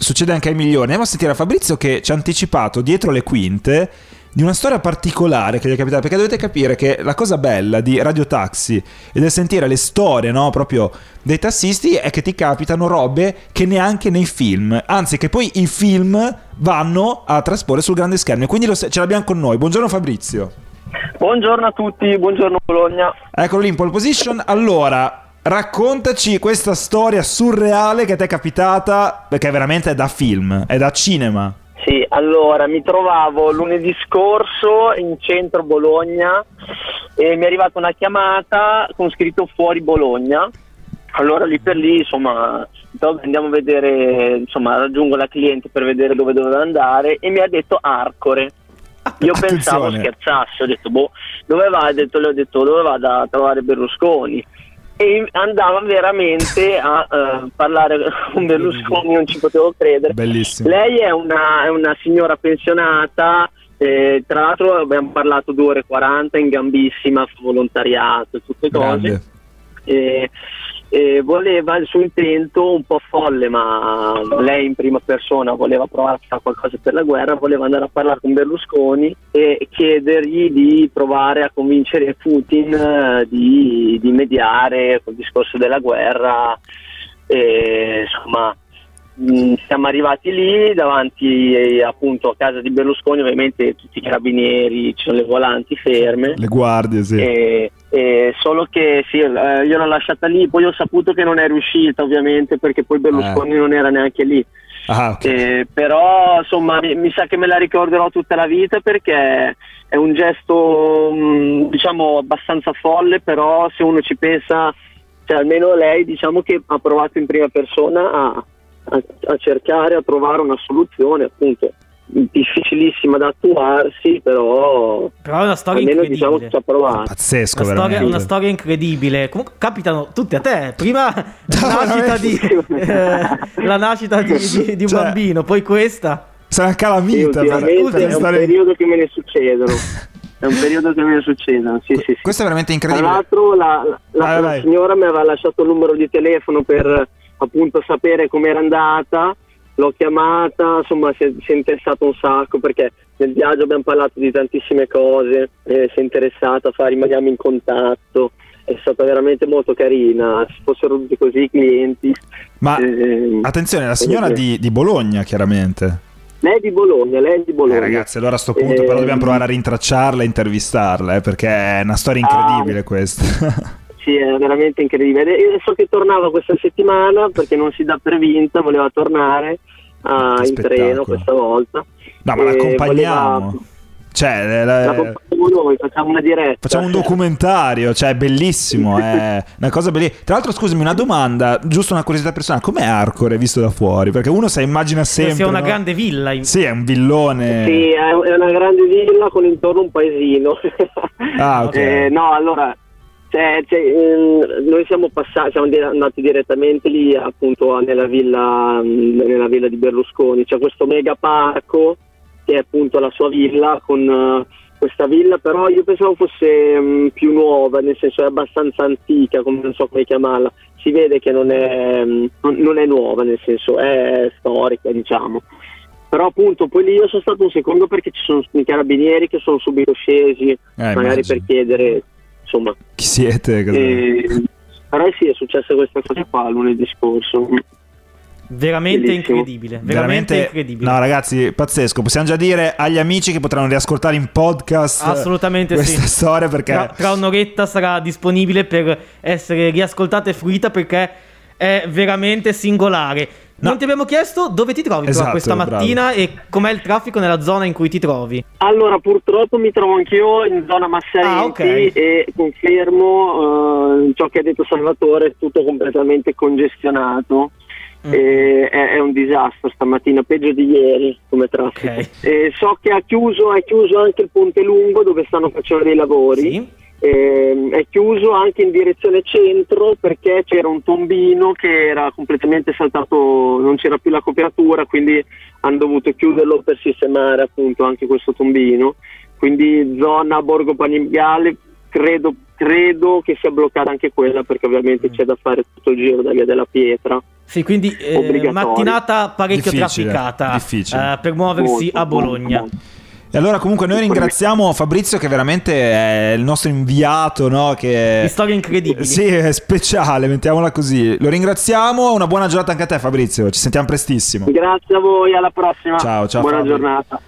succede anche ai migliori. Andiamo a sentire a Fabrizio che ci ha anticipato dietro le quinte di una storia particolare che gli è capitata, perché dovete capire che la cosa bella di Radio Taxi e del sentire le storie, no, proprio dei tassisti è che ti capitano robe che neanche nei film, anzi che poi i film vanno a trasporre sul grande schermo, quindi lo, ce l'abbiamo con noi. Buongiorno Fabrizio. Buongiorno a tutti, buongiorno Bologna. Eccolo lì in pole position. Allora, raccontaci questa storia surreale che ti è capitata, perché veramente è da film, è da cinema. Sì, allora mi trovavo lunedì scorso in centro Bologna e mi è arrivata una chiamata con scritto fuori Bologna. Allora lì per lì, insomma, andiamo a vedere, insomma, raggiungo la cliente per vedere dove doveva andare e mi ha detto Arcore. Io Attenzione. pensavo scherzasse, ho detto, boh, dove va? Ho detto, le ho detto, dove vado a trovare Berlusconi? E andava veramente a eh, parlare con Berlusconi, non ci potevo credere. Bellissimo. Lei è una, è una signora pensionata, eh, tra l'altro abbiamo parlato due ore e 40 in gambissima, volontariato e tutte cose. Grande. E, voleva il suo intento un po' folle, ma lei in prima persona voleva provare a fare qualcosa per la guerra, voleva andare a parlare con Berlusconi e chiedergli di provare a convincere Putin eh, di, di mediare col discorso della guerra. E, insomma, mh, siamo arrivati lì davanti eh, appunto a casa di Berlusconi, ovviamente tutti i carabinieri, ci sono le volanti ferme. Le guardie, sì. E, e solo che sì, eh, io l'ho lasciata lì, poi ho saputo che non è riuscita ovviamente perché poi Berlusconi non era neanche lì. Ah, ok. Eh, però insomma mi, mi sa che me la ricorderò tutta la vita perché è un gesto mh, diciamo abbastanza folle, però se uno ci pensa, cioè almeno lei diciamo che ha provato in prima persona a, a- a cercare, a trovare una soluzione appunto difficilissima da attuarsi, però Però è una storia almeno diciamo che ci ha provato. Pazzesco, Una storia, una storia incredibile. Comunque capitano tutte a te. Prima la nascita di, eh, la nascita di, di- di un Cioè, bambino, poi questa. Sei una Sì, calamita. per- le è un storie- periodo che me ne succedono. È un periodo che me ne succedono, sì, sì, sì. Questo è veramente Tra incredibile. l'altro la, la- Vai, la vai. signora mi aveva lasciato il numero di telefono per appunto sapere com'era andata, l'ho chiamata, insomma si è, si è interessata un sacco perché nel viaggio abbiamo parlato di tantissime cose, eh, si è interessata, fa rimaniamo in contatto, è stata veramente molto carina, se fossero tutti così i clienti. Ma eh, attenzione, la signora di, di Bologna, chiaramente. lei è di Bologna, lei è di Bologna. Eh, ragazzi, allora a sto punto Eh, però dobbiamo provare a rintracciarla e intervistarla, eh, perché è una storia incredibile questa. Sì, è veramente incredibile. E so che tornava questa settimana perché non si dà per vinta, voleva tornare Che in treno questa volta. No, ma l'accompagniamo. voleva- Cioè, la- La noi, facciamo una diretta. facciamo un documentario, cioè è bellissimo, è una cosa bellissima. Tra l'altro, scusami, una domanda, giusto una curiosità personale, com'è Arcore visto da fuori? Perché uno si immagina sempre... sia una no? grande villa. in- Sì, è un villone. Sì, è è una grande villa con intorno un paesino. Ah, ok. Eh, no, allora, cioè, cioè, ehm, noi siamo passati, siamo andati direttamente lì appunto nella villa, nella villa di Berlusconi. C'è questo mega parco che è appunto la sua villa con eh, questa villa, però io pensavo fosse mh, più nuova, nel senso è abbastanza antica, come non so come chiamarla. Si vede che non è, mh, non- è nuova, nel senso è storica, diciamo. Però appunto poi lì io sono stato un secondo perché ci sono i carabinieri che sono subito scesi, magari immagino. per chiedere, insomma. Chi siete? Cosa- però sì, è successa questa cosa qua lunedì scorso. Veramente Bellissimo. incredibile. Veramente, incredibile. No, ragazzi, pazzesco. Possiamo già dire agli amici che potranno riascoltare in podcast Assolutamente questa sì. storia perché Tra, tra un'oretta sarà disponibile per essere riascoltata e fruita perché è veramente singolare. No. Non ti abbiamo chiesto dove ti trovi Esatto, questa bravo. mattina e com'è il traffico nella zona in cui ti trovi. Allora, purtroppo mi trovo anch'io in zona Massarenti Ah, ok. e confermo eh, ciò che ha detto Salvatore, è tutto completamente congestionato. Mm. E è, è un disastro stamattina, peggio di ieri come traffico. Ok. E so che ha chiuso, è chiuso anche il Ponte Lungo dove stanno facendo dei lavori. Sì. Ehm, è chiuso anche in direzione centro perché c'era un tombino che era completamente saltato, non c'era più la copertura, quindi hanno dovuto chiuderlo per sistemare appunto anche questo tombino. Quindi zona Borgo Panigale credo, credo che sia bloccata anche quella perché ovviamente c'è da fare tutto il giro da via della Pietra. Sì, quindi eh, mattinata parecchio difficile, trafficata difficile. Eh, per muoversi Molto, a Bologna. molto, molto. E allora comunque noi ringraziamo Fabrizio che veramente è il nostro inviato, no? Che Di storie incredibili. Sì, è speciale, mettiamola così. Lo ringraziamo, una buona giornata anche a te Fabrizio, ci sentiamo prestissimo. Grazie a voi, alla prossima. Ciao, ciao, Buona Fabio. giornata.